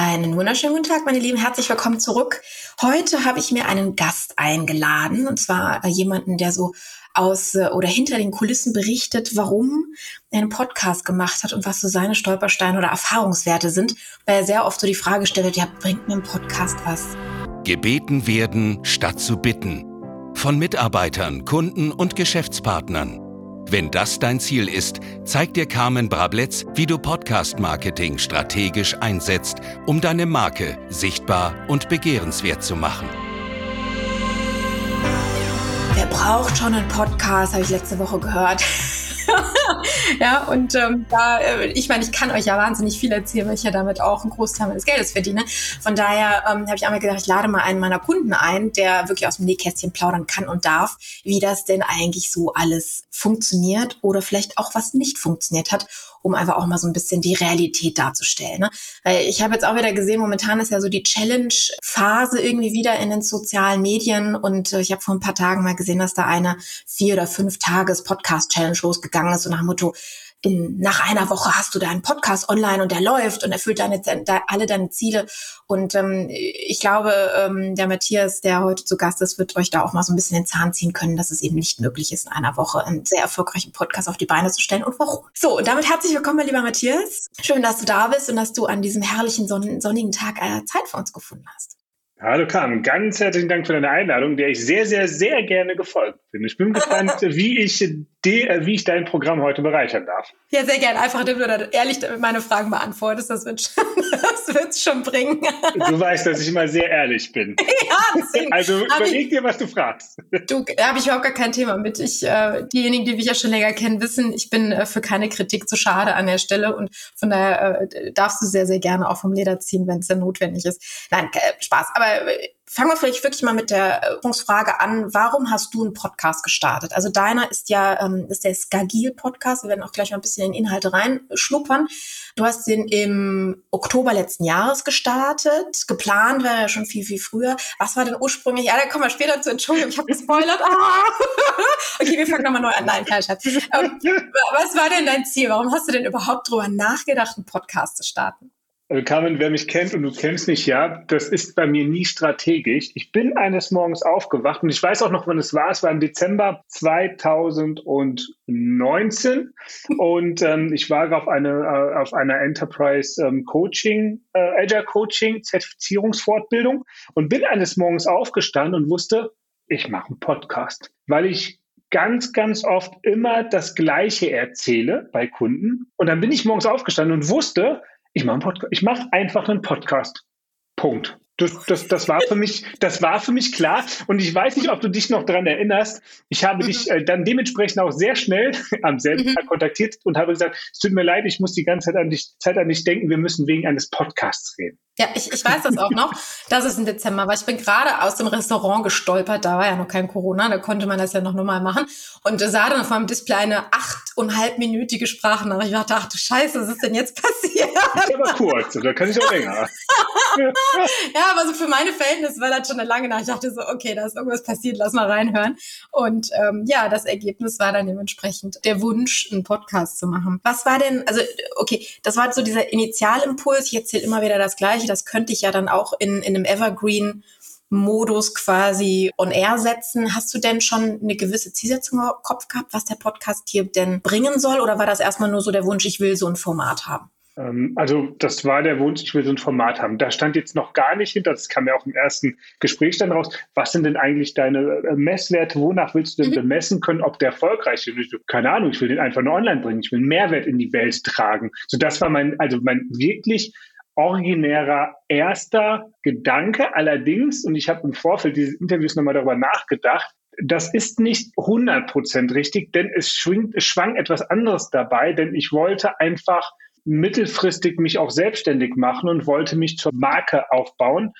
Einen wunderschönen guten Tag, meine Lieben. Herzlich willkommen zurück. Heute habe ich mir einen Gast eingeladen, und zwar äh, jemanden, der so aus äh, oder hinter den Kulissen berichtet, warum er einen Podcast gemacht hat und was so seine Stolpersteine oder Erfahrungswerte sind, weil er sehr oft so die Frage stellt, ja, bringt mir ein Podcast was? Gebeten werden statt zu bitten. Von Mitarbeitern, Kunden und Geschäftspartnern. Wenn das dein Ziel ist, zeigt dir Carmen Brabletz, wie du Podcast-Marketing strategisch einsetzt, um deine Marke sichtbar und begehrenswert zu machen. Wer braucht schon einen Podcast, habe ich letzte Woche gehört. ja, und ähm, da, äh, ich meine, ich kann euch ja wahnsinnig viel erzählen, weil ich ja damit auch einen Großteil meines Geldes verdiene. Von daher ähm, habe ich einmal gedacht, ich lade mal einen meiner Kunden ein, der wirklich aus dem Nähkästchen plaudern kann und darf, wie das denn eigentlich so alles funktioniert oder vielleicht auch was nicht funktioniert hat um einfach auch mal so ein bisschen die Realität darzustellen. Ne? Weil ich habe jetzt auch wieder gesehen, momentan ist ja so die Challenge-Phase irgendwie wieder in den sozialen Medien und äh, ich habe vor ein paar Tagen mal gesehen, dass da eine vier oder fünf Tages Podcast-Challenge losgegangen ist und nach dem Motto, in, nach einer Woche hast du deinen Podcast online und der läuft und erfüllt deine, de, alle deine Ziele. Und ähm, ich glaube, ähm, der Matthias, der heute zu Gast ist, wird euch da auch mal so ein bisschen den Zahn ziehen können, dass es eben nicht möglich ist, in einer Woche einen sehr erfolgreichen Podcast auf die Beine zu stellen und warum. So, und damit herzlich willkommen, mein lieber Matthias. Schön, dass du da bist und dass du an diesem herrlichen sonnigen Tag äh, Zeit für uns gefunden hast. Hallo Carmen, ganz herzlichen Dank für deine Einladung, der ich sehr, sehr, sehr gerne gefolgt bin. Ich bin gespannt, wie ich, de, äh, wie ich dein Programm heute bereichern darf. Ja, sehr gerne. Einfach, indem du da ehrlich meine Fragen beantwortest. Das wird schon, das wird's schon bringen. Du weißt, dass ich immer sehr ehrlich bin. Ja, deswegen. Also überleg dir, was du fragst. Du, da habe ich überhaupt gar kein Thema mit. Ich, äh, diejenigen, die mich ja schon länger kennen, wissen, ich bin äh, für keine Kritik zu schade an der Stelle und von daher äh, darfst du sehr, sehr gerne auch vom Leder ziehen, wenn es dann notwendig ist. Nein, äh, Spaß. Aber äh, fangen wir vielleicht wirklich mal mit der Übungsfrage an. Warum hast du einen Podcast gestartet? Also deiner ist ja ähm, ist der Skagil Podcast. Wir werden auch gleich mal ein bisschen in Inhalte reinschnuppern. Du hast den im Oktober letzten Jahres gestartet. Geplant war ja schon viel, viel früher. Was war denn ursprünglich? Ja, da kommen wir später zu. Entschuldigung, ich habe gespoilert. Ah! Okay, wir fangen nochmal neu an. Nein, kein Schatz. Ähm, was war denn dein Ziel? Warum hast du denn überhaupt drüber nachgedacht, einen Podcast zu starten? Also Carmen, wer mich kennt und du kennst mich ja, das ist bei mir nie strategisch. Ich bin eines Morgens aufgewacht und ich weiß auch noch, wann es war. Es war im Dezember 2019 und ähm, ich war auf, eine, äh, auf einer Enterprise ähm, Coaching, äh, Agile Coaching, Zertifizierungsfortbildung und bin eines Morgens aufgestanden und wusste, ich mache einen Podcast, weil ich ganz, ganz oft immer das Gleiche erzähle bei Kunden. Und dann bin ich morgens aufgestanden und wusste, ich mache einen Podcast. Ich mache einfach einen Podcast. Punkt. Das, das, das, war für mich, das war für mich klar. Und ich weiß nicht, ob du dich noch daran erinnerst. Ich habe mhm. dich äh, dann dementsprechend auch sehr schnell am selben mhm. Tag kontaktiert und habe gesagt, es tut mir leid, ich muss die ganze Zeit an dich, Zeit an dich denken, wir müssen wegen eines Podcasts reden. Ja, ich, ich weiß das auch noch, dass es im Dezember war. Ich bin gerade aus dem Restaurant gestolpert, da war ja noch kein Corona, da konnte man das ja noch normal machen. Und sah dann auf meinem Display eine acht und halbminütige Sprachnachricht. Ich dachte, ach du Scheiße, was ist denn jetzt passiert? Das ist aber kurz, da kann ich auch länger. ja, aber so für meine Verhältnisse war das schon eine lange Nacht. Ich dachte so, okay, da ist irgendwas passiert, lass mal reinhören. Und ähm, ja, das Ergebnis war dann dementsprechend der Wunsch, einen Podcast zu machen. Was war denn, also okay, das war so dieser Initialimpuls. Ich erzähle immer wieder das Gleiche das könnte ich ja dann auch in, in einem Evergreen Modus quasi on air setzen. Hast du denn schon eine gewisse Zielsetzung im Kopf gehabt, was der Podcast hier denn bringen soll? Oder war das erstmal nur so der Wunsch, ich will so ein Format haben? Ähm, also das war der Wunsch, ich will so ein Format haben. Da stand jetzt noch gar nicht hinter, das kam ja auch im ersten Gespräch dann raus. Was sind denn eigentlich deine äh, Messwerte? Wonach willst du denn mhm. bemessen können, ob der erfolgreich ist? Keine Ahnung, ich will den einfach nur online bringen. Ich will Mehrwert in die Welt tragen. So das war mein, also mein wirklich originärer erster Gedanke. Allerdings, und ich habe im Vorfeld dieses Interviews nochmal darüber nachgedacht, das ist nicht 100% richtig, denn es, schwingt, es schwang etwas anderes dabei, denn ich wollte einfach mittelfristig mich auch selbstständig machen und wollte mich zur Marke aufbauen.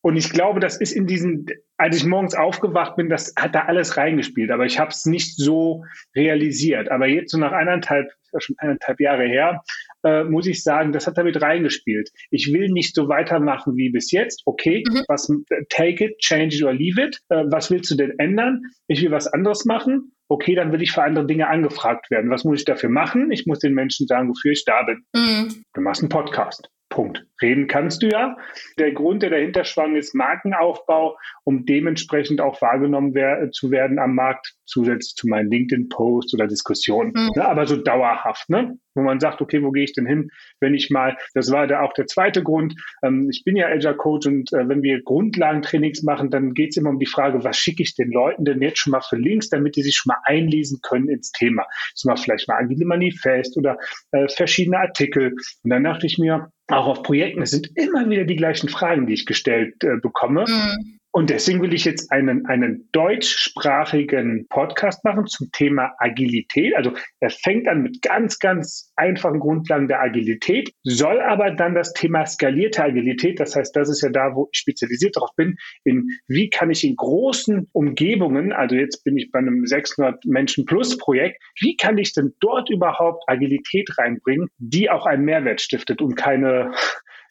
Und ich glaube, das ist in diesen, als ich morgens aufgewacht bin, das hat da alles reingespielt, aber ich habe es nicht so realisiert. Aber jetzt so nach eineinhalb, schon eineinhalb Jahre her, äh, muss ich sagen, das hat damit reingespielt. Ich will nicht so weitermachen wie bis jetzt. Okay, mhm. was take it, change it or leave it. Äh, was willst du denn ändern? Ich will was anderes machen. Okay, dann will ich für andere Dinge angefragt werden. Was muss ich dafür machen? Ich muss den Menschen sagen, wofür ich da bin. Mhm. Du machst einen Podcast. Punkt. Reden kannst du ja. Der Grund, der dahinter schwang, ist Markenaufbau, um dementsprechend auch wahrgenommen wer zu werden am Markt, zusätzlich zu meinen LinkedIn-Posts oder Diskussionen. Mhm. Ne, aber so dauerhaft, ne? wo man sagt, okay, wo gehe ich denn hin, wenn ich mal, das war da auch der zweite Grund, ähm, ich bin ja Agile Coach und äh, wenn wir Grundlagentrainings machen, dann geht es immer um die Frage, was schicke ich den Leuten denn jetzt schon mal für Links, damit die sich schon mal einlesen können ins Thema. Zum Beispiel vielleicht mal Agile Manifest oder äh, verschiedene Artikel. Und dann dachte ich mir, auch auf Projekten, es sind immer wieder die gleichen Fragen, die ich gestellt äh, bekomme. Mhm. Und deswegen will ich jetzt einen, einen deutschsprachigen Podcast machen zum Thema Agilität. Also er fängt an mit ganz, ganz einfachen Grundlagen der Agilität, soll aber dann das Thema skalierte Agilität, das heißt, das ist ja da, wo ich spezialisiert darauf bin, in wie kann ich in großen Umgebungen, also jetzt bin ich bei einem 600 Menschen plus Projekt, wie kann ich denn dort überhaupt Agilität reinbringen, die auch einen Mehrwert stiftet und keine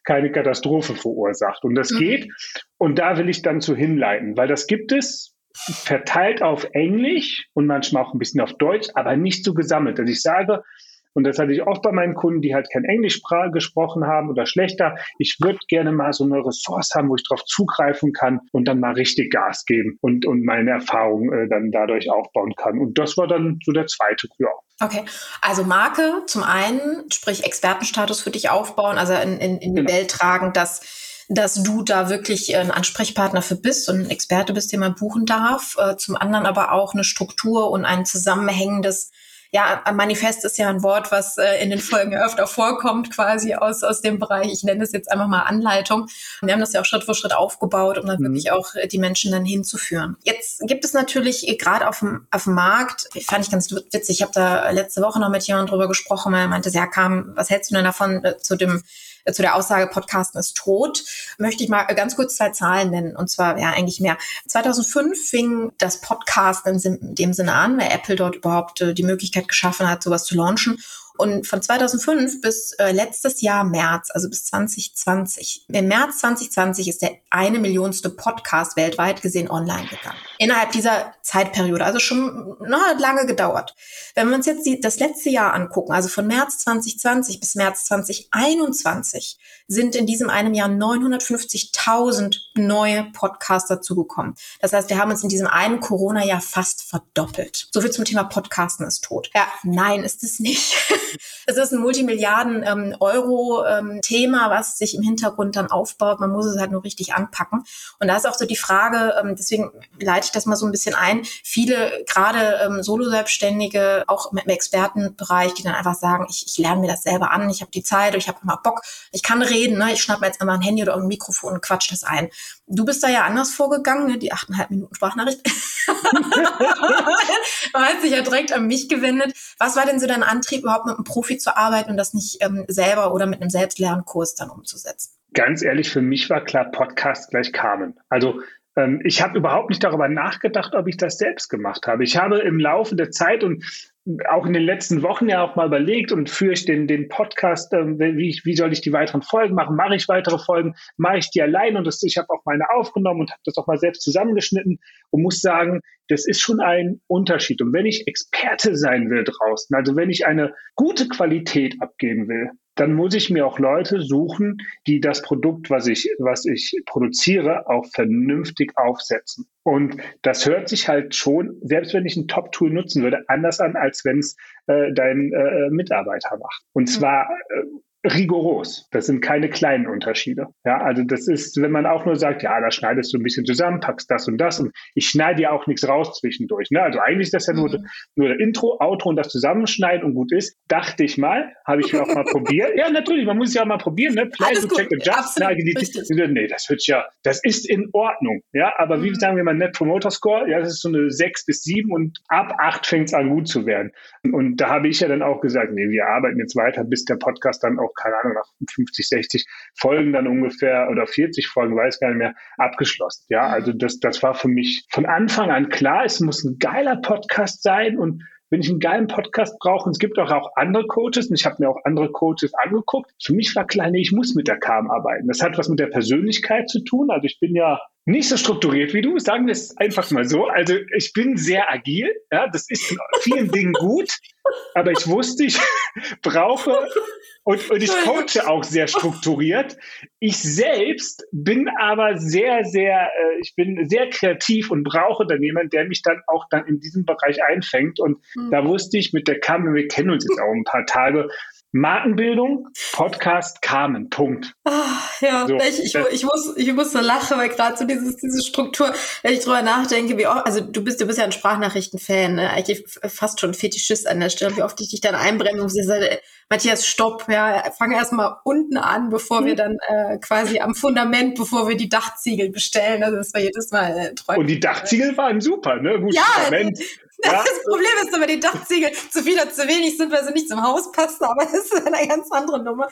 keine Katastrophe verursacht. Und das mhm. geht. Und da will ich dann zu hinleiten, weil das gibt es verteilt auf Englisch und manchmal auch ein bisschen auf Deutsch, aber nicht so gesammelt. Also ich sage, und das hatte ich auch bei meinen Kunden, die halt kein Englisch gesprochen haben oder schlechter. Ich würde gerne mal so eine Ressource haben, wo ich darauf zugreifen kann und dann mal richtig Gas geben und, und meine Erfahrung äh, dann dadurch aufbauen kann. Und das war dann so der zweite ja. Okay, also Marke zum einen, sprich Expertenstatus für dich aufbauen, also in, in, in die genau. Welt tragen, dass dass du da wirklich ein Ansprechpartner für bist und ein Experte bist, den man buchen darf. Äh, zum anderen aber auch eine Struktur und ein zusammenhängendes ja, Manifest ist ja ein Wort, was äh, in den Folgen öfter vorkommt, quasi aus, aus dem Bereich. Ich nenne es jetzt einfach mal Anleitung. Wir haben das ja auch Schritt für Schritt aufgebaut, um dann mhm. wirklich auch äh, die Menschen dann hinzuführen. Jetzt gibt es natürlich äh, gerade auf dem, auf dem Markt, fand ich ganz witzig, ich habe da letzte Woche noch mit jemandem drüber gesprochen, weil er meinte, ja, kam, was hältst du denn davon äh, zu dem zu der Aussage, Podcasten ist tot, möchte ich mal ganz kurz zwei Zahlen nennen. Und zwar, ja, eigentlich mehr. 2005 fing das Podcasten in dem Sinne an, weil Apple dort überhaupt äh, die Möglichkeit geschaffen hat, sowas zu launchen. Und von 2005 bis äh, letztes Jahr März, also bis 2020, im März 2020 ist der eine Millionste Podcast weltweit gesehen online gegangen. Innerhalb dieser Zeitperiode, also schon na, lange gedauert. Wenn wir uns jetzt die, das letzte Jahr angucken, also von März 2020 bis März 2021, sind in diesem einem Jahr 950.000 neue Podcasts dazugekommen. Das heißt, wir haben uns in diesem einen Corona-Jahr fast verdoppelt. So viel zum Thema Podcasten ist tot. Ja, nein, ist es nicht. es ist ein Multimilliarden-Euro-Thema, ähm, was sich im Hintergrund dann aufbaut. Man muss es halt nur richtig anpacken. Und da ist auch so die Frage, ähm, deswegen leite ich das mal so ein bisschen ein. Viele, gerade ähm, Solo-Selbstständige, auch im Expertenbereich, die dann einfach sagen, ich, ich lerne mir das selber an, ich habe die Zeit, ich habe immer Bock, ich kann reden, ne? ich schnapp mir jetzt immer ein Handy oder ein Mikrofon und quatsch das ein. Du bist da ja anders vorgegangen, ne? die achteinhalb Minuten Sprachnachricht. Man hat sich ja direkt an mich gewendet. Was war denn so dein Antrieb, überhaupt mit einem Profi zu arbeiten und das nicht ähm, selber oder mit einem Selbstlernkurs dann umzusetzen? Ganz ehrlich, für mich war klar, Podcast gleich Carmen. Also ähm, ich habe überhaupt nicht darüber nachgedacht, ob ich das selbst gemacht habe. Ich habe im Laufe der Zeit und auch in den letzten Wochen ja auch mal überlegt und führe ich den, den Podcast, äh, wie, wie soll ich die weiteren Folgen machen? Mache ich weitere Folgen? Mache ich die allein? Und das, ich habe auch meine aufgenommen und habe das auch mal selbst zusammengeschnitten und muss sagen, das ist schon ein Unterschied. Und wenn ich Experte sein will draußen, also wenn ich eine gute Qualität abgeben will, dann muss ich mir auch Leute suchen, die das Produkt, was ich, was ich produziere, auch vernünftig aufsetzen. Und das hört sich halt schon, selbst wenn ich ein Top-Tool nutzen würde, anders an, als wenn es äh, dein äh, Mitarbeiter macht. Und zwar äh, rigoros. Das sind keine kleinen Unterschiede. Ja, also das ist, wenn man auch nur sagt, ja, da schneidest du ein bisschen zusammen, packst das und das und ich schneide ja auch nichts raus zwischendurch. Ne? Also eigentlich ist das ja nur, mhm. nur der Intro, Outro und das Zusammenschneiden und gut ist. Dachte ich mal, habe ich auch mal probiert. Ja, natürlich, man muss es ja auch mal probieren. Ne? Play to check and just. Ne? Nee, das wird ja, das ist in Ordnung. Ja, aber wie mhm. sagen wir mal Net Promoter Score? Ja, das ist so eine sechs bis sieben und ab acht fängt es an gut zu werden. Und da habe ich ja dann auch gesagt, nee, wir arbeiten jetzt weiter, bis der Podcast dann auch, keine Ahnung, nach 50, 60 Folgen dann ungefähr oder 40 Folgen, weiß gar nicht mehr, abgeschlossen. Ja, mhm. also das, das war für mich von Anfang an klar, es muss ein geiler Podcast sein und wenn ich einen geilen Podcast brauche, und es gibt auch, auch andere Coaches, und ich habe mir auch andere Coaches angeguckt, für mich war klar, nee, ich muss mit der KM arbeiten. Das hat was mit der Persönlichkeit zu tun. Also ich bin ja nicht so strukturiert wie du, sagen wir es einfach mal so. Also ich bin sehr agil, ja, das ist in vielen Dingen gut, aber ich wusste, ich brauche und, und ich coache auch sehr strukturiert. Ich selbst bin aber sehr, sehr, äh, ich bin sehr kreativ und brauche dann jemanden, der mich dann auch dann in diesem Bereich einfängt. Und mhm. da wusste ich mit der Carmen, wir kennen uns jetzt auch ein paar Tage, Markenbildung, Podcast Carmen, Punkt. Ach, ja, so. ich, ich, ich, muss, ich muss so lachen, weil gerade so dieses, diese Struktur, wenn ich drüber nachdenke, wie oft, also du bist, du bist ja ein Sprachnachrichten-Fan, ne? eigentlich fast schon Fetischist an der Stelle, wie oft ich dich dann einbremse und sage, Matthias, stopp, ja, fang erstmal unten an, bevor wir dann äh, quasi am Fundament, bevor wir die Dachziegel bestellen. Also das war jedes Mal äh, treu. Und die Dachziegel waren super, ne? Gut, ja, Fundament. Ja. Das Problem ist aber, die Dachziegel zu viel oder zu wenig sind, weil sie nicht zum Haus passen, aber das ist eine ganz andere Nummer.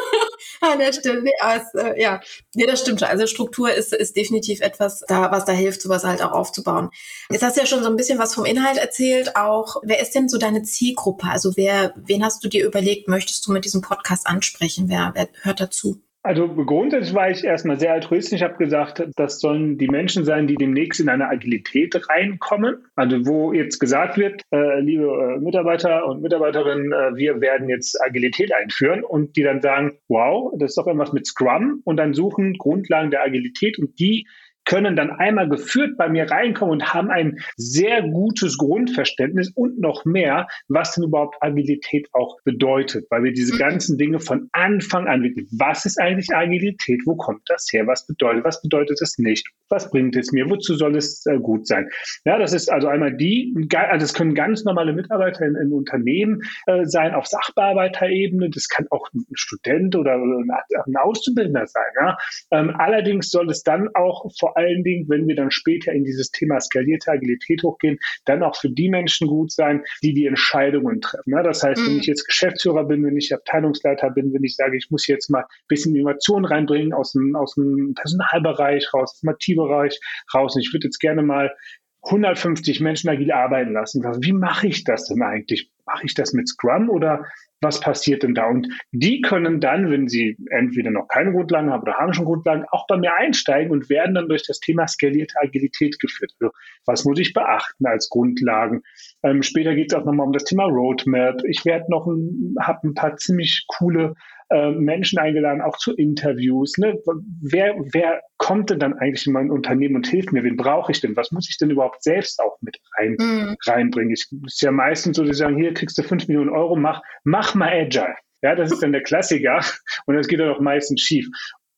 An der Stelle, nee, aber es, äh, ja, nee, das stimmt schon. Also Struktur ist, ist definitiv etwas, da, was da hilft, sowas halt auch aufzubauen. Jetzt hast du ja schon so ein bisschen was vom Inhalt erzählt, auch, wer ist denn so deine Zielgruppe? Also wer, wen hast du dir überlegt, möchtest du mit diesem Podcast ansprechen? Wer, wer hört dazu? Also grundsätzlich war ich erstmal sehr altruistisch. Ich habe gesagt, das sollen die Menschen sein, die demnächst in eine Agilität reinkommen. Also wo jetzt gesagt wird, äh, liebe äh, Mitarbeiter und Mitarbeiterinnen, äh, wir werden jetzt Agilität einführen und die dann sagen, wow, das ist doch irgendwas mit Scrum und dann suchen Grundlagen der Agilität und die können dann einmal geführt bei mir reinkommen und haben ein sehr gutes Grundverständnis und noch mehr, was denn überhaupt Agilität auch bedeutet, weil wir diese mhm. ganzen Dinge von Anfang an wirklich, was ist eigentlich Agilität, wo kommt das her, was bedeutet, was bedeutet es nicht, was bringt es mir, wozu soll es äh, gut sein. Ja, das ist also einmal die, also es können ganz normale Mitarbeiter in, in Unternehmen äh, sein, auf Sachbearbeiterebene, das kann auch ein Student oder ein Auszubildender sein. Ja? Ähm, allerdings soll es dann auch vor vor allen Dingen, wenn wir dann später in dieses Thema skalierte Agilität hochgehen, dann auch für die Menschen gut sein, die die Entscheidungen treffen. Ja, das heißt, mhm. wenn ich jetzt Geschäftsführer bin, wenn ich Abteilungsleiter bin, wenn ich sage, ich muss jetzt mal ein bisschen Innovation reinbringen aus dem, aus dem Personalbereich raus, aus dem IT-Bereich raus. Und ich würde jetzt gerne mal 150 Menschen agil arbeiten lassen. Wie mache ich das denn eigentlich? Mache ich das mit Scrum oder was passiert denn da? Und die können dann, wenn sie entweder noch keine Grundlagen haben oder haben schon Grundlagen, auch bei mir einsteigen und werden dann durch das Thema skalierte Agilität geführt. Also, was muss ich beachten als Grundlagen? Ähm, später geht es auch nochmal um das Thema Roadmap. Ich werde noch ein, habe ein paar ziemlich coole äh, Menschen eingeladen, auch zu Interviews. Ne? Wer, wer kommt denn dann eigentlich in mein Unternehmen und hilft mir? Wen brauche ich denn? Was muss ich denn überhaupt selbst auch mit rein, mhm. reinbringen? Ich ist ja meistens so, die sagen, hier kriegst du fünf Millionen Euro, mach, mach mal Agile. Ja, das ist dann der Klassiker und das geht dann auch meistens schief.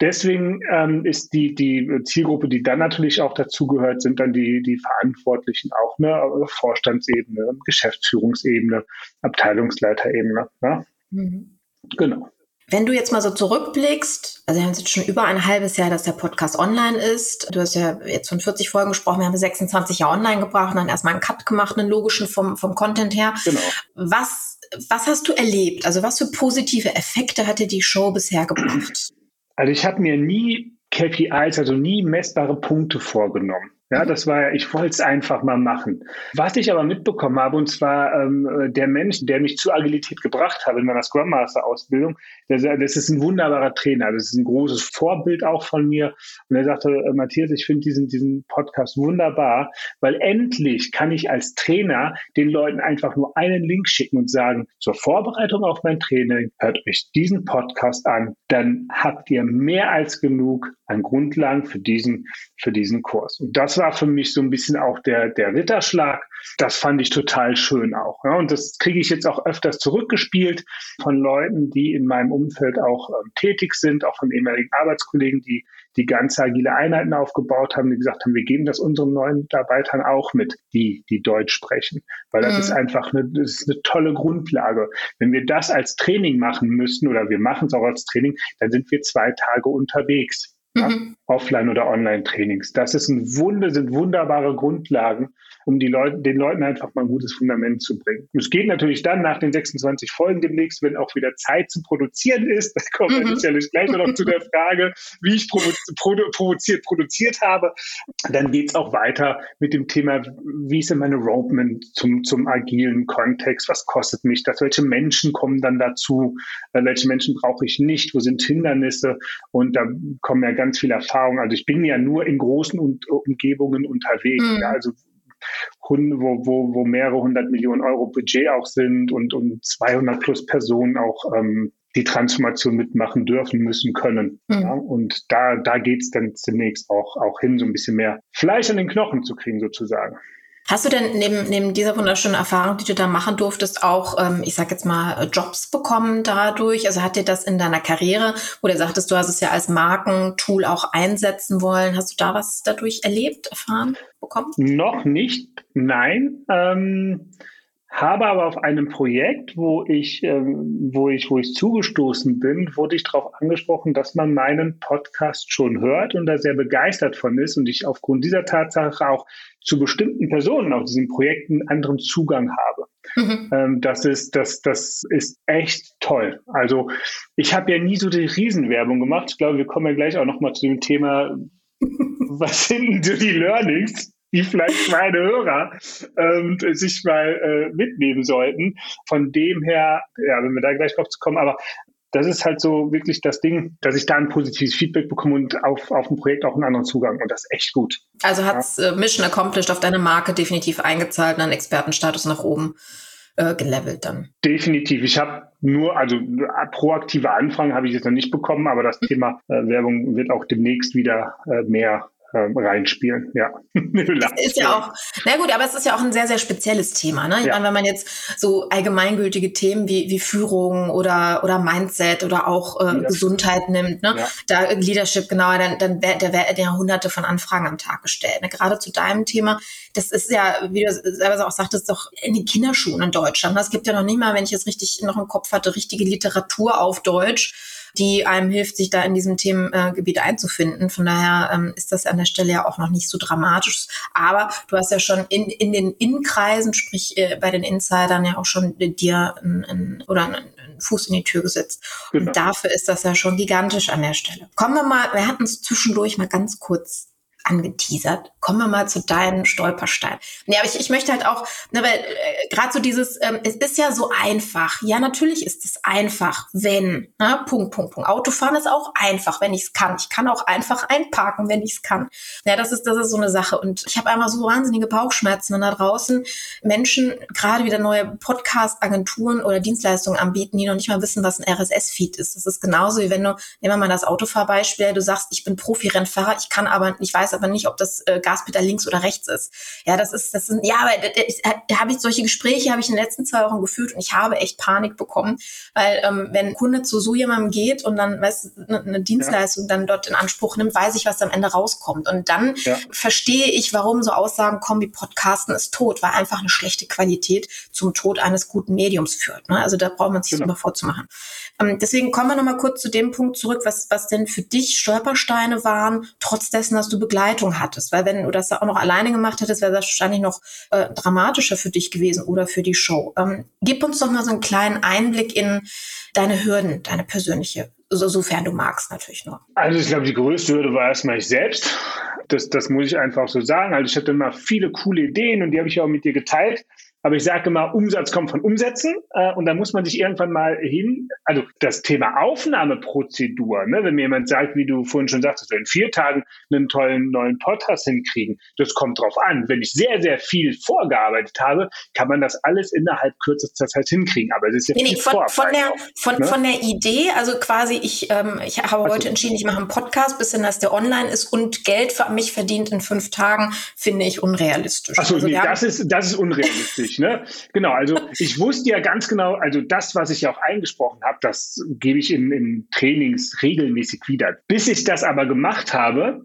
Deswegen ähm, ist die, die Zielgruppe, die dann natürlich auch dazugehört, sind dann die, die Verantwortlichen auch, ne, Vorstandsebene, Geschäftsführungsebene, Abteilungsleiterebene. Ne? Mhm. Genau. Wenn du jetzt mal so zurückblickst, also wir haben jetzt schon über ein halbes Jahr, dass der Podcast online ist. Du hast ja jetzt von 40 Folgen gesprochen, wir haben 26 Jahre online gebracht und dann erstmal einen Cut gemacht, einen logischen vom, vom Content her. Genau. Was, was hast du erlebt? Also was für positive Effekte hatte die Show bisher gebracht? Also ich habe mir nie KPIs, also nie messbare Punkte vorgenommen. Ja, das war, ich wollte es einfach mal machen. Was ich aber mitbekommen habe, und zwar ähm, der Mensch, der mich zur Agilität gebracht hat in meiner Scrum Master Ausbildung, der, das ist ein wunderbarer Trainer. Das ist ein großes Vorbild auch von mir. Und er sagte, äh, Matthias, ich finde diesen, diesen Podcast wunderbar, weil endlich kann ich als Trainer den Leuten einfach nur einen Link schicken und sagen, zur Vorbereitung auf mein Training, hört euch diesen Podcast an, dann habt ihr mehr als genug an Grundlagen für diesen, für diesen Kurs. Und das war für mich so ein bisschen auch der, der Ritterschlag. Das fand ich total schön auch. Ja. Und das kriege ich jetzt auch öfters zurückgespielt von Leuten, die in meinem Umfeld auch ähm, tätig sind, auch von ehemaligen Arbeitskollegen, die die ganze agile Einheiten aufgebaut haben, die gesagt haben, wir geben das unseren neuen Mitarbeitern auch mit, die, die Deutsch sprechen. Weil das mhm. ist einfach eine, das ist eine tolle Grundlage. Wenn wir das als Training machen müssen oder wir machen es auch als Training, dann sind wir zwei Tage unterwegs. Ja, mhm. Offline- oder Online-Trainings. Das ist ein Wunder, sind wunderbare Grundlagen, um die Leute, den Leuten einfach mal ein gutes Fundament zu bringen. Es geht natürlich dann nach den 26 Folgen demnächst, wenn auch wieder Zeit zu produzieren ist. Da kommen wir mhm. sicherlich gleich noch zu der Frage, wie ich provo produ provoziert produziert habe. Dann geht's auch weiter mit dem Thema, wie ist denn meine Roadmap zum, zum agilen Kontext? Was kostet mich das? Welche Menschen kommen dann dazu? Äh, welche Menschen brauche ich nicht? Wo sind Hindernisse? Und da kommen ja ganz viele Erfahrungen. Also ich bin ja nur in großen Umgebungen unterwegs. Mhm. Ja, also wo, wo, wo mehrere hundert Millionen Euro Budget auch sind und, und 200 plus Personen auch ähm, die Transformation mitmachen dürfen, müssen, können. Mhm. Ja, und da, da geht's dann zunächst auch, auch hin, so ein bisschen mehr Fleisch an den Knochen zu kriegen, sozusagen. Hast du denn neben, neben dieser wunderschönen Erfahrung, die du da machen durftest, auch, ähm, ich sag jetzt mal, Jobs bekommen dadurch? Also hat dir das in deiner Karriere, wo du sagtest, du hast es ja als Markentool auch einsetzen wollen, hast du da was dadurch erlebt, erfahren, bekommen? Noch nicht, nein. Ähm, habe aber auf einem Projekt, wo ich, ähm, wo ich, wo ich zugestoßen bin, wurde ich darauf angesprochen, dass man meinen Podcast schon hört und da sehr begeistert von ist und ich aufgrund dieser Tatsache auch zu bestimmten Personen auf diesen Projekten anderen Zugang habe. Mhm. Ähm, das ist, das, das ist echt toll. Also ich habe ja nie so die Riesenwerbung gemacht. Ich glaube, wir kommen ja gleich auch noch mal zu dem Thema, was sind denn die Learnings? die vielleicht meine Hörer ähm, sich mal äh, mitnehmen sollten. Von dem her, ja, wenn wir da gleich drauf zu kommen, aber das ist halt so wirklich das Ding, dass ich da ein positives Feedback bekomme und auf, auf ein Projekt auch einen anderen Zugang. Und das ist echt gut. Also hat es ja. äh, Mission Accomplished auf deine Marke definitiv eingezahlt, einen Expertenstatus nach oben äh, gelevelt dann. Definitiv. Ich habe nur, also proaktive Anfragen habe ich jetzt noch nicht bekommen, aber das Thema äh, Werbung wird auch demnächst wieder äh, mehr ähm, reinspielen. Ja. ist ja auch, na gut, aber es ist ja auch ein sehr, sehr spezielles Thema. Ne? Ich ja. meine, wenn man jetzt so allgemeingültige Themen wie, wie Führung oder, oder Mindset oder auch äh, Gesundheit nimmt, ne? Ja. da Leadership genauer, dann, dann werden ja hunderte von Anfragen am Tag gestellt. Ne? Gerade zu deinem Thema, das ist ja, wie du selber auch sagtest, doch in den Kinderschuhen in Deutschland. Es gibt ja noch nicht mal, wenn ich es richtig noch im Kopf hatte, richtige Literatur auf Deutsch die einem hilft, sich da in diesem Themengebiet einzufinden. Von daher ähm, ist das an der Stelle ja auch noch nicht so dramatisch. Aber du hast ja schon in, in den Innenkreisen, sprich äh, bei den Insidern ja auch schon dir ein, ein, oder einen Fuß in die Tür gesetzt. Genau. Und dafür ist das ja schon gigantisch an der Stelle. Kommen wir mal, wir hatten es zwischendurch mal ganz kurz angeteasert. Kommen wir mal zu deinen Stolperstein. Ja, aber ich, ich möchte halt auch, ne, weil äh, gerade so dieses, ähm, es ist ja so einfach. Ja, natürlich ist es einfach, wenn, ne, Punkt, Punkt, Punkt. Autofahren ist auch einfach, wenn ich es kann. Ich kann auch einfach einparken, wenn ich es kann. Ja, das ist, das ist so eine Sache. Und ich habe einmal so wahnsinnige Bauchschmerzen, wenn da draußen Menschen gerade wieder neue Podcast-Agenturen oder Dienstleistungen anbieten, die noch nicht mal wissen, was ein RSS-Feed ist. Das ist genauso wie wenn du, nehmen wir mal das Autofahrbeispiel, du sagst, ich bin Profi-Rennfahrer, ich kann aber, ich weiß aber nicht, ob das äh, Gaspedal links oder rechts ist. Ja, das ist, das sind, ja, aber da, da habe ich solche Gespräche habe ich in den letzten zwei Wochen geführt und ich habe echt Panik bekommen, weil ähm, wenn ein Kunde zu so jemandem geht und dann weißt, eine, eine Dienstleistung ja. dann dort in Anspruch nimmt, weiß ich, was am Ende rauskommt. Und dann ja. verstehe ich, warum so Aussagen kommen wie Podcasten ist tot, weil einfach eine schlechte Qualität zum Tod eines guten Mediums führt. Ne? Also da braucht man sich genau. immer vorzumachen. Ähm, deswegen kommen wir nochmal kurz zu dem Punkt zurück, was, was denn für dich Stolpersteine waren, trotz dessen, dass du begleitet Begleitung hattest. Weil wenn du das auch noch alleine gemacht hättest, wäre das wahrscheinlich noch äh, dramatischer für dich gewesen oder für die Show. Ähm, gib uns doch mal so einen kleinen Einblick in deine Hürden, deine persönliche, so, sofern du magst natürlich nur. Also ich glaube, die größte Hürde war erstmal ich selbst. Das, das muss ich einfach so sagen. Also ich hatte immer viele coole Ideen und die habe ich auch mit dir geteilt. Aber ich sage immer, Umsatz kommt von Umsätzen äh, und da muss man sich irgendwann mal hin, also das Thema Aufnahmeprozedur, ne, wenn mir jemand sagt, wie du vorhin schon sagtest, in vier Tagen einen tollen neuen Podcast hinkriegen, das kommt drauf an. Wenn ich sehr, sehr viel vorgearbeitet habe, kann man das alles innerhalb kürzester Zeit hinkriegen. Aber es ist ja nee, viel nee, von, von, der, von, ne? von der Idee, also quasi ich, ähm, ich habe heute entschieden, ich mache einen Podcast, bis hin, dass der online ist und Geld für mich verdient in fünf Tagen, finde ich unrealistisch. Achso, also, nee, das ist, das ist unrealistisch ich, ne? Genau, also ich wusste ja ganz genau, also das, was ich ja auch eingesprochen habe, das gebe ich in, in Trainings regelmäßig wieder. Bis ich das aber gemacht habe,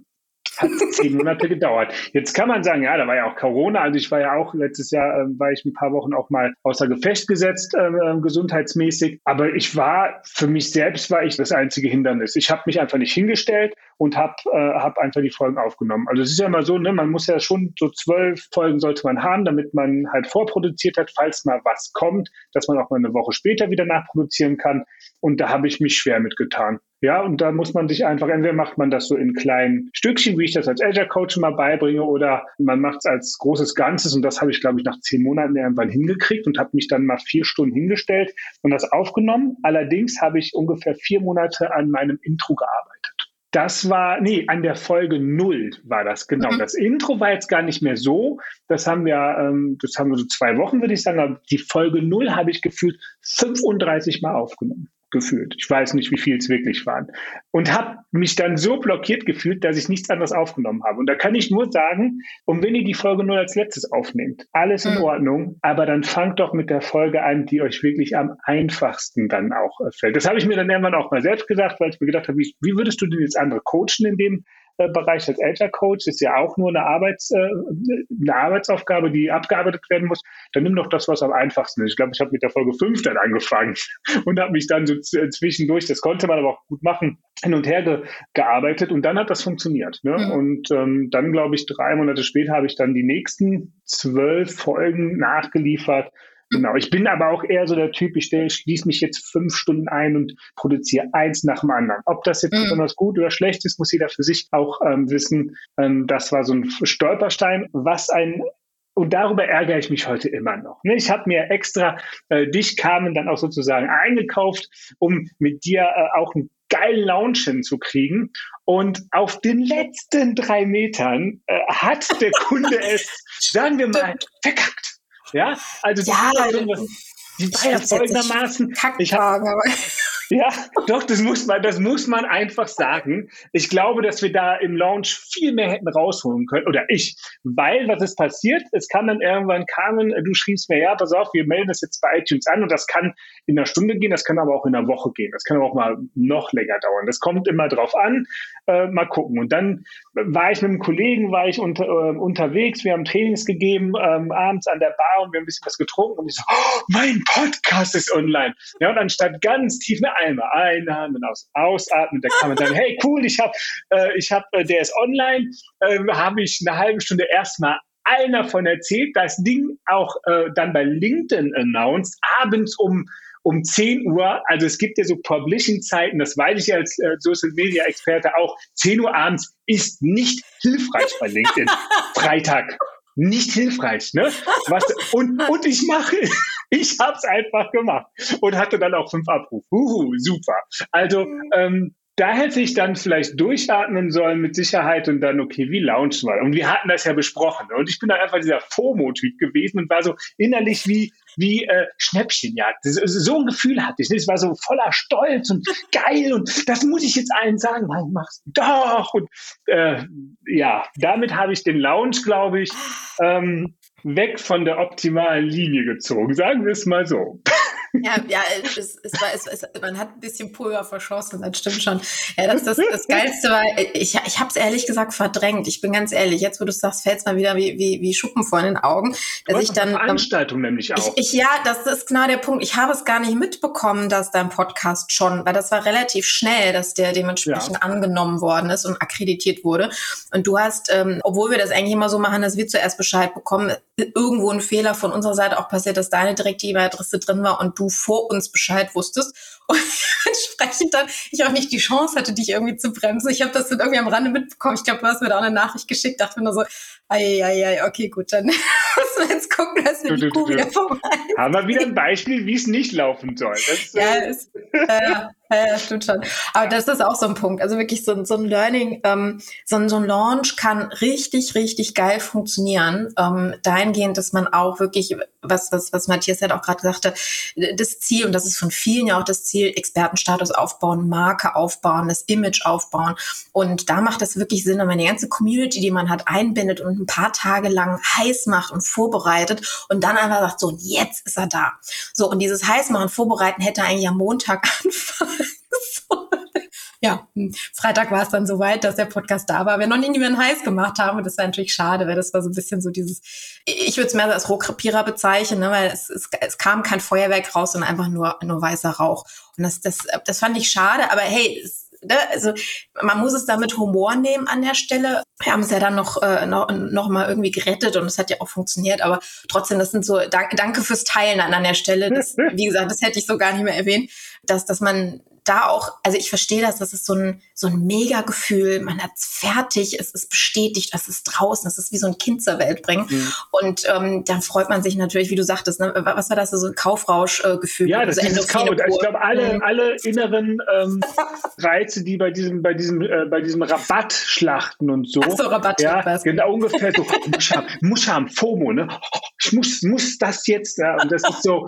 hat zehn Monate gedauert. Jetzt kann man sagen, ja, da war ja auch Corona. Also ich war ja auch letztes Jahr, äh, war ich ein paar Wochen auch mal außer Gefecht gesetzt, äh, gesundheitsmäßig. Aber ich war, für mich selbst war ich das einzige Hindernis. Ich habe mich einfach nicht hingestellt und habe äh, hab einfach die Folgen aufgenommen. Also es ist ja immer so, ne, man muss ja schon so zwölf Folgen sollte man haben, damit man halt vorproduziert hat, falls mal was kommt, dass man auch mal eine Woche später wieder nachproduzieren kann. Und da habe ich mich schwer mitgetan. Ja, und da muss man sich einfach, entweder macht man das so in kleinen Stückchen, wie ich das als Agile Coach mal beibringe, oder man macht es als großes Ganzes. Und das habe ich, glaube ich, nach zehn Monaten irgendwann hingekriegt und habe mich dann mal vier Stunden hingestellt und das aufgenommen. Allerdings habe ich ungefähr vier Monate an meinem Intro gearbeitet. Das war, nee, an der Folge null war das, genau. Mhm. Das Intro war jetzt gar nicht mehr so. Das haben wir, ähm, das haben wir so zwei Wochen, würde ich sagen. Aber die Folge null habe ich gefühlt 35 Mal aufgenommen gefühlt. Ich weiß nicht, wie viel es wirklich waren. Und habe mich dann so blockiert gefühlt, dass ich nichts anderes aufgenommen habe. Und da kann ich nur sagen, und wenn ihr die Folge nur als letztes aufnehmt, alles in mhm. Ordnung, aber dann fangt doch mit der Folge an, die euch wirklich am einfachsten dann auch äh, fällt. Das habe ich mir dann irgendwann auch mal selbst gesagt, weil ich mir gedacht habe, wie, wie würdest du denn jetzt andere coachen in dem Bereich als Agile Coach ist ja auch nur eine, Arbeits, äh, eine Arbeitsaufgabe, die abgearbeitet werden muss. Dann nimm doch das, was am einfachsten ist. Ich glaube, ich habe mit der Folge 5 dann angefangen und habe mich dann so zwischendurch, das konnte man aber auch gut machen, hin und her ge gearbeitet und dann hat das funktioniert. Ne? Mhm. Und ähm, dann, glaube ich, drei Monate später habe ich dann die nächsten zwölf Folgen nachgeliefert Genau, ich bin aber auch eher so der Typ, ich schließe mich jetzt fünf Stunden ein und produziere eins nach dem anderen. Ob das jetzt mhm. besonders gut oder schlecht ist, muss jeder für sich auch ähm, wissen. Ähm, das war so ein Stolperstein, was ein und darüber ärgere ich mich heute immer noch. Ne, ich habe mir extra äh, dich, Carmen, dann auch sozusagen eingekauft, um mit dir äh, auch einen geilen Lounge hinzukriegen. Und auf den letzten drei Metern äh, hat der Kunde es, sagen wir mal, verkackt. Ja, also ja, die, die war ja folgendermaßen. Ich habe ja, doch, das muss man, das muss man einfach sagen. Ich glaube, dass wir da im Launch viel mehr hätten rausholen können, oder ich, weil was ist passiert? Es kann dann irgendwann kamen, du schriebst mir, ja, pass auf, wir melden das jetzt bei iTunes an und das kann in einer Stunde gehen, das kann aber auch in einer Woche gehen, das kann aber auch mal noch länger dauern. Das kommt immer drauf an, äh, mal gucken. Und dann war ich mit einem Kollegen, war ich unter, äh, unterwegs, wir haben Trainings gegeben, ähm, abends an der Bar und wir haben ein bisschen was getrunken und ich so, oh, mein Podcast ist online. Ja, und anstatt ganz tief, ne, einmal einatmen, aus, ausatmen. Da kann man sagen, hey, cool, ich habe, äh, ich habe, äh, der ist online, äh, habe ich eine halbe Stunde erstmal einer von erzählt, das Ding auch äh, dann bei LinkedIn announced, abends um um 10 Uhr, also es gibt ja so Publishing-Zeiten, das weiß ich als äh, Social Media Experte auch, 10 Uhr abends ist nicht hilfreich bei LinkedIn. Freitag nicht hilfreich, ne? Was, und, und ich mache, ich habe es einfach gemacht und hatte dann auch fünf Abrufe. Uhu, super. Also ähm, da hätte ich dann vielleicht durchatmen sollen mit Sicherheit und dann, okay, wie launchen wir? Und wir hatten das ja besprochen. Ne? Und ich bin dann einfach dieser FOMO-Typ gewesen und war so innerlich wie, wie äh, Schnäppchenjagd. So ein Gefühl hatte ich. Es war so voller Stolz und geil und das muss ich jetzt allen sagen. Nein, mach's doch. Und äh, ja, damit habe ich den Lounge, glaube ich, ähm, weg von der optimalen Linie gezogen. Sagen wir es mal so. Ja, ja es, es war, es, es, man hat ein bisschen Pulver verschossen, das stimmt schon. Ja, das, das, das Geilste war, ich, ich habe es ehrlich gesagt verdrängt. Ich bin ganz ehrlich, jetzt wo du sagst, fällt es mal wieder wie, wie, wie Schuppen vor den Augen. Dass ich dann, Veranstaltung nämlich auch. Ich, ich, ja, das ist genau der Punkt. Ich habe es gar nicht mitbekommen, dass dein Podcast schon, weil das war relativ schnell, dass der dementsprechend ja. angenommen worden ist und akkreditiert wurde. Und du hast, ähm, obwohl wir das eigentlich immer so machen, dass wir zuerst Bescheid bekommen, irgendwo ein Fehler von unserer Seite auch passiert, dass deine direkte E-Mail-Adresse drin war und du vor uns Bescheid wusstest und entsprechend dann ich auch nicht die Chance hatte, dich irgendwie zu bremsen. Ich habe das dann irgendwie am Rande mitbekommen. Ich glaube, du hast mir da auch eine Nachricht geschickt, dachte mir nur so, ei, ei, ei, okay, gut, dann müssen wir jetzt gucken, dass wir die Kuh wieder vorbei Haben wir wieder ein Beispiel, wie es nicht laufen soll. Das, ja, äh, es, äh, ja, stimmt schon. Aber das ist auch so ein Punkt. Also wirklich so, so ein Learning, ähm, so, ein, so ein Launch kann richtig, richtig geil funktionieren. Ähm, dahingehend, dass man auch wirklich, was, was, was Matthias halt auch gerade sagte, das Ziel, und das ist von vielen ja auch das Ziel, Expertenstatus aufbauen, Marke aufbauen, das Image aufbauen. Und da macht es wirklich Sinn, wenn man die ganze Community, die man hat, einbindet und ein paar Tage lang heiß macht und vorbereitet und dann einfach sagt, so, jetzt ist er da. So, und dieses Heißmachen, Vorbereiten hätte eigentlich am Montag anfangen ja, hm, Freitag war es dann soweit, dass der Podcast da war. Wir noch nie jemanden heiß gemacht haben. Und das war natürlich schade, weil das war so ein bisschen so dieses, ich würde es mehr als Rohkrepierer bezeichnen, ne, weil es, es, es kam kein Feuerwerk raus, sondern einfach nur, nur weißer Rauch. Und das, das, das fand ich schade, aber hey, es, ne, also man muss es da mit Humor nehmen an der Stelle. Wir haben es ja dann noch, äh, noch, noch mal irgendwie gerettet und es hat ja auch funktioniert, aber trotzdem, das sind so, danke, danke fürs Teilen an, an der Stelle. Das, wie gesagt, das hätte ich so gar nicht mehr erwähnt, dass, dass man da auch, also ich verstehe das, das ist so ein, so ein Mega-Gefühl, man hat es fertig, es ist bestätigt, es ist draußen, es ist wie so ein Kind zur Welt bringen. Mhm. Und ähm, dann freut man sich natürlich, wie du sagtest, ne, was war das, so ein Kaufrausch-Gefühl? ja, das also ist Kauf. Ich glaube, alle, mhm. alle inneren ähm, Reize, die bei diesem, bei diesem, äh, bei diesem Rabatt schlachten und so. Ach so, Rabatt. Ja, genau ungefähr so, muss haben, muss haben, FOMO, ne? Ich muss, muss das jetzt, ja, und das ist so,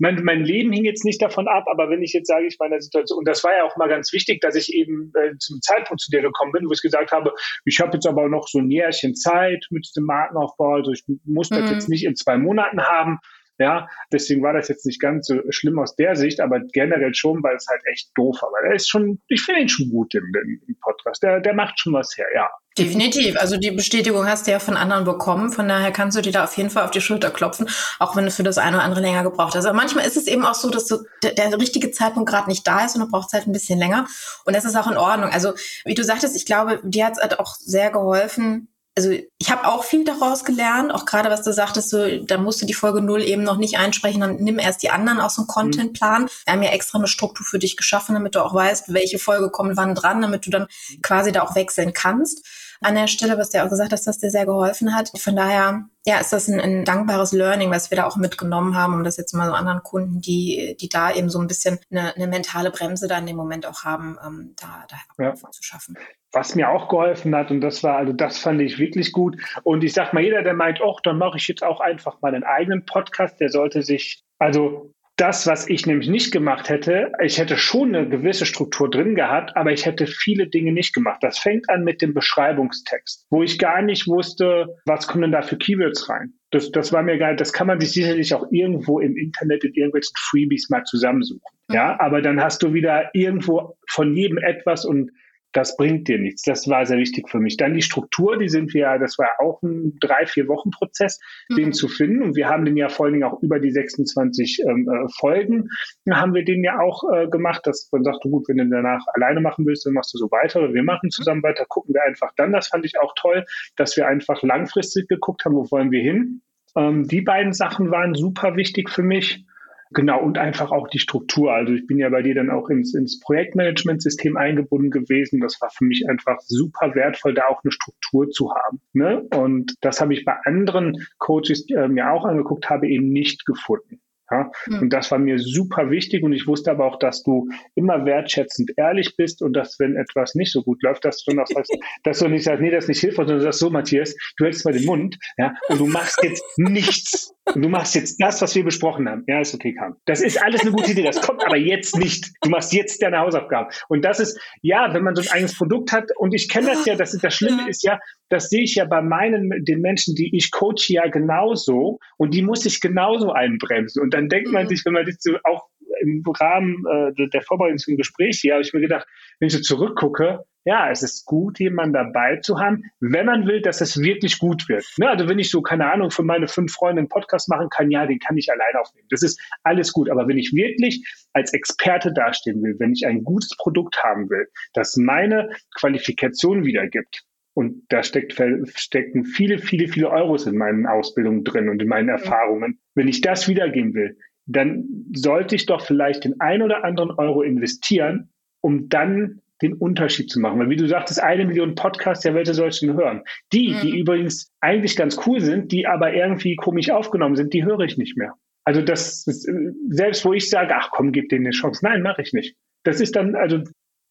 mein, mein Leben hing jetzt nicht davon ab, aber wenn ich jetzt sage, ich meine Situation, und das war ja auch mal ganz wichtig, dass ich eben äh, zum Zeitpunkt zu dir gekommen bin, wo ich gesagt habe, ich habe jetzt aber noch so ein Jährchen Zeit mit dem Markenaufbau, also ich muss das mhm. jetzt nicht in zwei Monaten haben. Ja, deswegen war das jetzt nicht ganz so schlimm aus der Sicht, aber generell schon, weil es halt echt doof war. Weil er ist schon, ich finde ihn schon gut im, im Podcast. Der, der macht schon was her, ja. Definitiv. Also die Bestätigung hast du ja von anderen bekommen. Von daher kannst du dir da auf jeden Fall auf die Schulter klopfen, auch wenn du für das eine oder andere länger gebraucht hast. Aber manchmal ist es eben auch so, dass du, der, der richtige Zeitpunkt gerade nicht da ist und du brauchst halt ein bisschen länger. Und das ist auch in Ordnung. Also wie du sagtest, ich glaube, dir hat es halt auch sehr geholfen, also ich habe auch viel daraus gelernt, auch gerade was du sagtest, so, da musst du die Folge null eben noch nicht einsprechen, dann nimm erst die anderen aus dem Contentplan. Wir haben ja extra eine Struktur für dich geschaffen, damit du auch weißt, welche Folge kommt wann dran, damit du dann quasi da auch wechseln kannst an der Stelle, was du ja auch gesagt hast, dass dir sehr geholfen hat. Von daher, ja, ist das ein, ein, dankbares Learning, was wir da auch mitgenommen haben, um das jetzt mal so anderen Kunden, die, die da eben so ein bisschen eine, eine mentale Bremse da in dem Moment auch haben, ähm, da, da ja. zu schaffen. Was mir auch geholfen hat, und das war, also das fand ich wirklich gut. Und ich sag mal, jeder, der meint, oh, dann mache ich jetzt auch einfach mal einen eigenen Podcast, der sollte sich, also das, was ich nämlich nicht gemacht hätte, ich hätte schon eine gewisse Struktur drin gehabt, aber ich hätte viele Dinge nicht gemacht. Das fängt an mit dem Beschreibungstext, wo ich gar nicht wusste, was kommen denn da für Keywords rein. Das, das war mir geil. Das kann man sich sicherlich auch irgendwo im Internet in irgendwelchen Freebies mal zusammensuchen. Ja, mhm. aber dann hast du wieder irgendwo von jedem etwas und das bringt dir nichts. Das war sehr wichtig für mich. Dann die Struktur, die sind wir, das war auch ein drei, vier Wochen Prozess, mhm. den zu finden. Und wir haben den ja vor allen Dingen auch über die 26 ähm, äh, Folgen, haben wir den ja auch äh, gemacht, dass man sagt, gut, wenn du danach alleine machen willst, dann machst du so weiter. Oder wir machen zusammen weiter, gucken wir einfach dann. Das fand ich auch toll, dass wir einfach langfristig geguckt haben, wo wollen wir hin. Ähm, die beiden Sachen waren super wichtig für mich. Genau, und einfach auch die Struktur. Also ich bin ja bei dir dann auch ins, ins Projektmanagementsystem eingebunden gewesen. Das war für mich einfach super wertvoll, da auch eine Struktur zu haben. Ne? Und das habe ich bei anderen Coaches äh, mir auch angeguckt, habe eben nicht gefunden. Ja? Mhm. Und das war mir super wichtig und ich wusste aber auch, dass du immer wertschätzend ehrlich bist und dass, wenn etwas nicht so gut läuft, dass du noch sagst, dass du nicht sagst, nee, das ist nicht hilfreich, sondern du sagst so, Matthias, du hältst mal den Mund, ja, und du machst jetzt nichts. Und du machst jetzt das, was wir besprochen haben. Ja, ist okay, Kam. Das ist alles eine gute Idee. Das kommt aber jetzt nicht. Du machst jetzt deine Hausaufgaben. Und das ist, ja, wenn man so ein eigenes Produkt hat, und ich kenne das ja, das, das Schlimme ist ja, das sehe ich ja bei meinen, den Menschen, die ich coache, ja genauso. Und die muss ich genauso einbremsen. Und dann denkt man mhm. sich, wenn man das so auch im Rahmen äh, der Vorbereitung zum Gespräch hier, habe ich mir gedacht, wenn ich so zurückgucke, ja, es ist gut, jemanden dabei zu haben, wenn man will, dass es wirklich gut wird. Ne? Also wenn ich so, keine Ahnung, für meine fünf Freunde einen Podcast machen kann, ja, den kann ich allein aufnehmen. Das ist alles gut. Aber wenn ich wirklich als Experte dastehen will, wenn ich ein gutes Produkt haben will, das meine Qualifikation wiedergibt, und da steckt, stecken viele, viele, viele Euros in meinen Ausbildungen drin und in meinen Erfahrungen. Wenn ich das wiedergeben will, dann sollte ich doch vielleicht den ein oder anderen Euro investieren, um dann den Unterschied zu machen. Weil wie du sagtest, eine Million Podcasts, ja, welche sollst du denn hören? Die, mhm. die übrigens eigentlich ganz cool sind, die aber irgendwie komisch aufgenommen sind, die höre ich nicht mehr. Also das, ist, selbst wo ich sage, ach komm, gib denen eine Chance. Nein, mache ich nicht. Das ist dann, also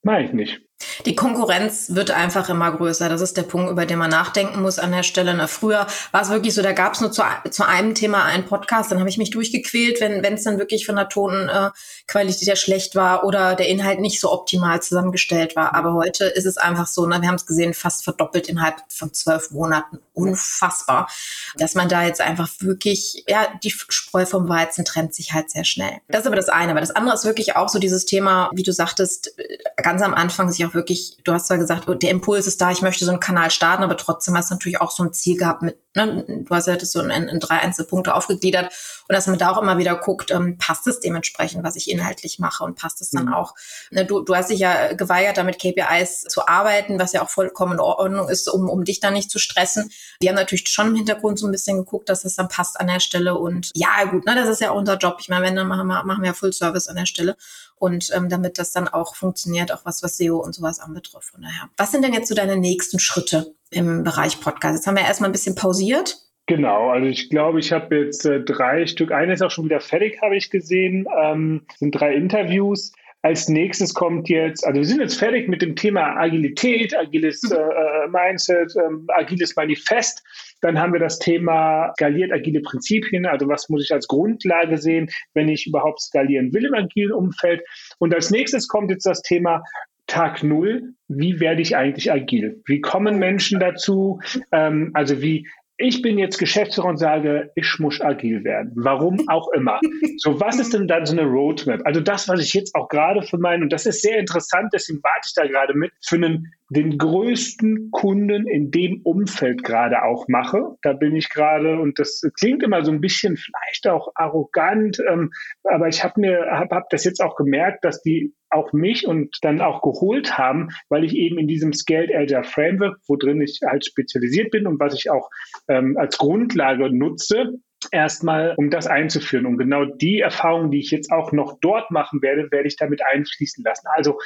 mache ich nicht. Die Konkurrenz wird einfach immer größer. Das ist der Punkt, über den man nachdenken muss an der Stelle. Na, früher war es wirklich so, da gab es nur zu, zu einem Thema einen Podcast, dann habe ich mich durchgequält, wenn es dann wirklich von der Tonqualität äh, schlecht war oder der Inhalt nicht so optimal zusammengestellt war. Aber heute ist es einfach so, ne, wir haben es gesehen, fast verdoppelt innerhalb von zwölf Monaten. Unfassbar. Dass man da jetzt einfach wirklich, ja, die Spreu vom Weizen trennt sich halt sehr schnell. Das ist aber das eine. Aber das andere ist wirklich auch so dieses Thema, wie du sagtest, äh, ganz am Anfang sich auch wirklich, du hast zwar gesagt, der Impuls ist da, ich möchte so einen Kanal starten, aber trotzdem hast du natürlich auch so ein Ziel gehabt mit, ne, du hast ja das so in, in drei Einzelpunkte aufgegliedert und dass man da auch immer wieder guckt, ähm, passt es dementsprechend, was ich inhaltlich mache und passt es dann mhm. auch. Ne, du, du hast dich ja geweigert, damit KPIs zu arbeiten, was ja auch vollkommen in Ordnung ist, um, um dich da nicht zu stressen. Wir haben natürlich schon im Hintergrund so ein bisschen geguckt, dass es dann passt an der Stelle und ja, gut, ne, das ist ja unser Job. Ich meine, wenn, dann machen wir, machen wir Full Service an der Stelle. Und ähm, damit das dann auch funktioniert, auch was, was SEO und sowas anbetrifft. Von daher. Was sind denn jetzt so deine nächsten Schritte im Bereich Podcast? Jetzt haben wir erstmal ein bisschen pausiert. Genau, also ich glaube, ich habe jetzt äh, drei Stück. Eine ist auch schon wieder fertig, habe ich gesehen. Ähm, sind drei Interviews. Als nächstes kommt jetzt, also wir sind jetzt fertig mit dem Thema Agilität, agiles mhm. äh, Mindset, äh, agiles Manifest. Dann haben wir das Thema skaliert agile Prinzipien, also was muss ich als Grundlage sehen, wenn ich überhaupt skalieren will im agilen Umfeld. Und als nächstes kommt jetzt das Thema Tag Null, wie werde ich eigentlich agil? Wie kommen Menschen dazu? Ähm, also wie ich bin jetzt Geschäftsführer und sage, ich muss agil werden. Warum auch immer. So, was ist denn dann so eine Roadmap? Also das, was ich jetzt auch gerade für meinen, und das ist sehr interessant, deswegen warte ich da gerade mit, für einen den größten Kunden in dem Umfeld gerade auch mache. Da bin ich gerade, und das klingt immer so ein bisschen vielleicht auch arrogant, ähm, aber ich habe mir, habe hab das jetzt auch gemerkt, dass die auch mich und dann auch geholt haben, weil ich eben in diesem Scaled Agile Framework, wo drin ich halt spezialisiert bin und was ich auch ähm, als Grundlage nutze, erstmal, um das einzuführen. Und genau die Erfahrungen, die ich jetzt auch noch dort machen werde, werde ich damit einfließen lassen. Also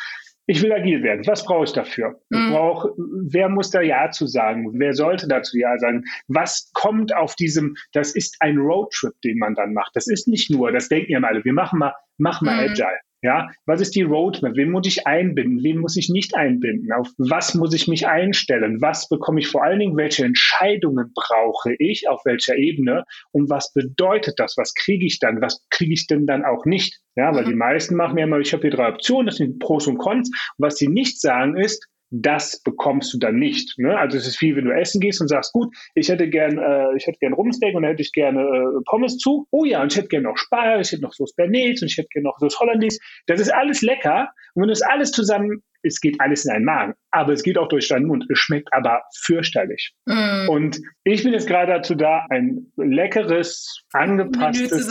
ich will agil werden. Was brauche ich dafür? Ich mhm. brauche, wer muss da Ja zu sagen? Wer sollte dazu Ja sagen? Was kommt auf diesem, das ist ein Roadtrip, den man dann macht. Das ist nicht nur, das denken ja alle, wir machen mal, machen mal mhm. Agile. Ja, was ist die Roadmap? Wen muss ich einbinden? Wen muss ich nicht einbinden? Auf was muss ich mich einstellen? Was bekomme ich vor allen Dingen? Welche Entscheidungen brauche ich? Auf welcher Ebene? Und was bedeutet das? Was kriege ich dann? Was kriege ich denn dann auch nicht? Ja, weil mhm. die meisten machen ja immer, ich habe hier drei Optionen, das sind Pros und Cons. Und was sie nicht sagen ist, das bekommst du dann nicht. Ne? Also es ist wie, wenn du essen gehst und sagst, gut, ich hätte gern, äh, ich hätte gern Rumsteak und dann hätte ich gerne äh, Pommes zu. Oh ja, und ich hätte gern noch Spar, ich hätte noch Sauce Bernays und ich hätte gern noch Sauce Hollandaise. Das ist alles lecker. Und wenn du das alles zusammen es geht alles in einen Magen, aber es geht auch durch deinen Mund. Es schmeckt aber fürchterlich. Mm. Und ich bin jetzt gerade dazu da, ein leckeres, angepasstes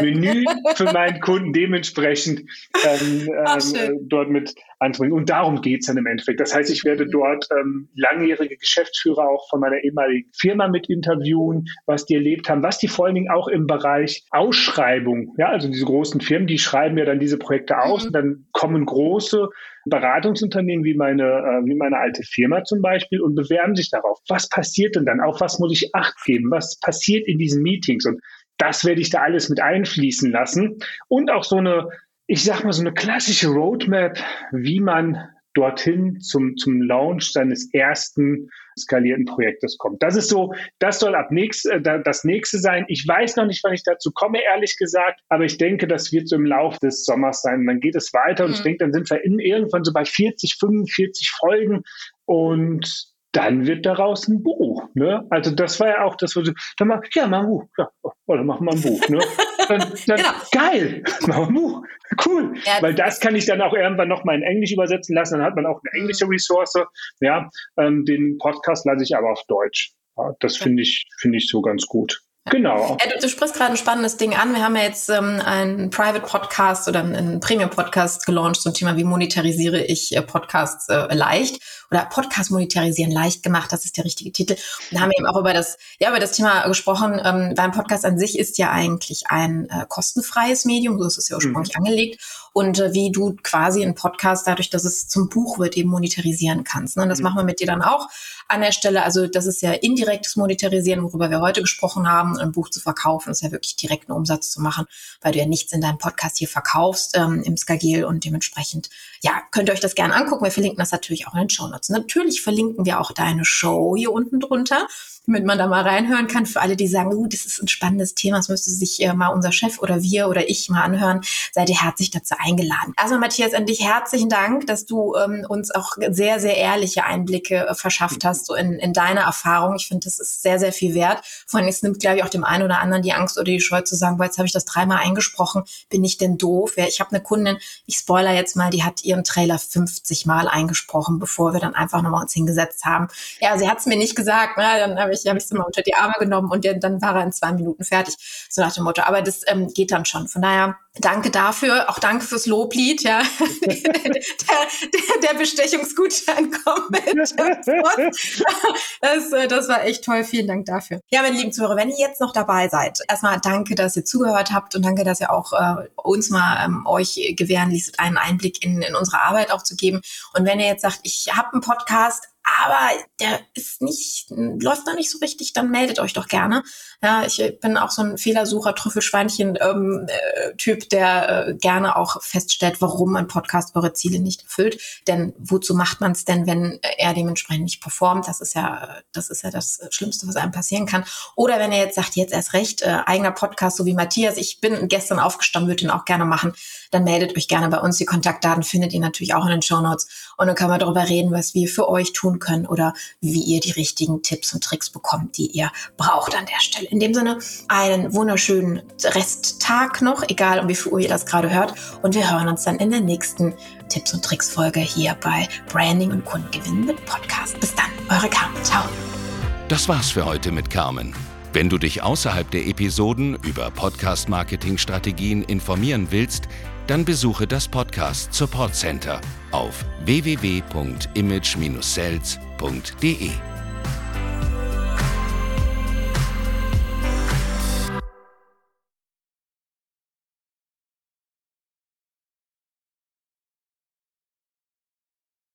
Menü, Menü für meinen Kunden dementsprechend ähm, ähm, dort mit anzubringen. Und darum geht es dann im Endeffekt. Das heißt, ich werde dort ähm, langjährige Geschäftsführer auch von meiner ehemaligen Firma mit interviewen, was die erlebt haben, was die vor allen Dingen auch im Bereich Ausschreibung, ja, also diese großen Firmen, die schreiben ja dann diese Projekte aus mhm. und dann kommen große Beratungsunternehmen wie meine, äh, wie meine alte Firma zum Beispiel und bewerben sich darauf. Was passiert denn dann? Auf was muss ich Acht geben? Was passiert in diesen Meetings? Und das werde ich da alles mit einfließen lassen. Und auch so eine, ich sag mal, so eine klassische Roadmap, wie man dorthin zum, zum Launch seines ersten skalierten Projektes kommt. Das ist so, das soll ab nächst, äh, das nächste sein. Ich weiß noch nicht, wann ich dazu komme, ehrlich gesagt, aber ich denke, das wird so im Laufe des Sommers sein. Und dann geht es weiter und mhm. ich denke, dann sind wir in, irgendwann so bei 40, 45 Folgen und dann wird daraus ein Buch. Ne? Also das war ja auch das, was dann mal, ja, mach ein Buch, ja, oder machen wir ein Buch. Ne? Dann, dann, genau. Geil, wir ein Buch, cool. Ja, Weil das kann ich dann auch irgendwann noch mal in Englisch übersetzen lassen, dann hat man auch eine englische Ressource. Ja, ähm, den Podcast lasse ich aber auf Deutsch. Ja, das finde ich, finde ich so ganz gut. Genau. Ja, du, du, sprichst gerade ein spannendes Ding an. Wir haben ja jetzt ähm, einen Private Podcast oder einen Premium Podcast gelauncht zum Thema, wie monetarisiere ich äh, Podcasts äh, leicht oder Podcast monetarisieren leicht gemacht. Das ist der richtige Titel. Und da haben wir eben auch über das, ja, über das Thema gesprochen. Ähm, beim Podcast an sich ist ja eigentlich ein äh, kostenfreies Medium. So ist es ja ursprünglich mhm. angelegt und äh, wie du quasi einen Podcast dadurch, dass es zum Buch wird, eben monetarisieren kannst. Ne? Und das mhm. machen wir mit dir dann auch an der Stelle. Also das ist ja indirektes Monetarisieren, worüber wir heute gesprochen haben. Ein Buch zu verkaufen ist ja wirklich direkten Umsatz zu machen, weil du ja nichts in deinem Podcast hier verkaufst ähm, im Skagil und dementsprechend, ja, könnt ihr euch das gerne angucken. Wir verlinken das natürlich auch in den Show Notes. Natürlich verlinken wir auch deine Show hier unten drunter damit man da mal reinhören kann. Für alle, die sagen, uh, das ist ein spannendes Thema, das müsste sich äh, mal unser Chef oder wir oder ich mal anhören, seid ihr herzlich dazu eingeladen. Also Matthias, an dich herzlichen Dank, dass du ähm, uns auch sehr, sehr ehrliche Einblicke äh, verschafft hast, so in, in deine Erfahrung. Ich finde, das ist sehr, sehr viel wert. Vor allem, es nimmt, glaube ich, auch dem einen oder anderen die Angst oder die Scheu zu sagen, weil jetzt habe ich das dreimal eingesprochen, bin ich denn doof? Ja, ich habe eine Kundin, ich spoiler jetzt mal, die hat ihren Trailer 50 Mal eingesprochen, bevor wir dann einfach nochmal uns hingesetzt haben. Ja, sie hat es mir nicht gesagt, ne? dann habe ich, hab ich es immer unter die Arme genommen und dann war er in zwei Minuten fertig. So nach dem Motto. Aber das ähm, geht dann schon. Von daher, danke dafür. Auch danke fürs Loblied, ja. der, der, der Bestechungsgutschein kommt mit. Das, äh, das war echt toll. Vielen Dank dafür. Ja, meine lieben Zuhörer, wenn ihr jetzt jetzt noch dabei seid, erstmal danke, dass ihr zugehört habt und danke, dass ihr auch äh, uns mal ähm, euch gewähren ließt, einen Einblick in, in unsere Arbeit auch zu geben. Und wenn ihr jetzt sagt, ich habe einen Podcast, aber der ist nicht, läuft noch nicht so richtig, dann meldet euch doch gerne. Ja, ich bin auch so ein Fehlersucher, Trüffelschweinchen-Typ, ähm, der äh, gerne auch feststellt, warum ein Podcast eure Ziele nicht erfüllt. Denn wozu macht man es denn, wenn er dementsprechend nicht performt? Das ist ja, das ist ja das Schlimmste, was einem passieren kann. Oder wenn er jetzt sagt, jetzt erst recht, äh, eigener Podcast, so wie Matthias, ich bin gestern aufgestanden, würde ihn auch gerne machen, dann meldet euch gerne bei uns. Die Kontaktdaten findet ihr natürlich auch in den Show Notes. Und dann können wir darüber reden, was wir für euch tun können oder wie ihr die richtigen Tipps und Tricks bekommt, die ihr braucht an der Stelle. In dem Sinne, einen wunderschönen Resttag noch, egal um wie viel Uhr ihr das gerade hört. Und wir hören uns dann in der nächsten Tipps und Tricks Folge hier bei Branding und Kundengewinn mit Podcast. Bis dann, eure Carmen. Ciao. Das war's für heute mit Carmen. Wenn du dich außerhalb der Episoden über Podcast-Marketing-Strategien informieren willst, dann besuche das Podcast Support Center auf www.image-sales.de.